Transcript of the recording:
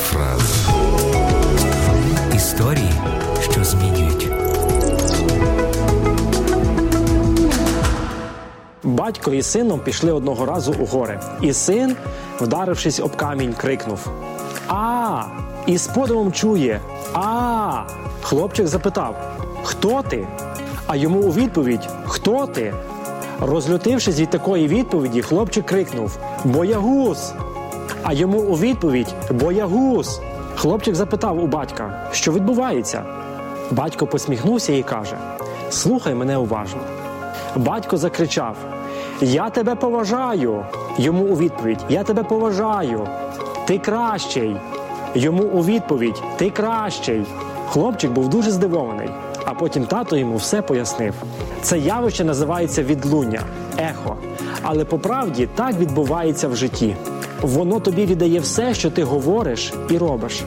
фраза. Історії, що змінюють. Батько із сином пішли одного разу у гори, і син, вдарившись об камінь, крикнув: А! І з подивом чує: А! Хлопчик запитав: Хто ти? А йому у відповідь: Хто ти? Розлютившись від такої відповіді, хлопчик крикнув: Боягуз! А йому у відповідь Боягуз! Хлопчик запитав у батька, що відбувається. Батько посміхнувся і каже: Слухай мене уважно. Батько закричав: Я тебе поважаю. Йому у відповідь: Я тебе поважаю. Ти кращий. Йому у відповідь: Ти кращий. Хлопчик був дуже здивований, а потім тато йому все пояснив. Це явище називається відлуння, ехо. Але по правді так відбувається в житті. Воно тобі віддає все, що ти говориш і робиш.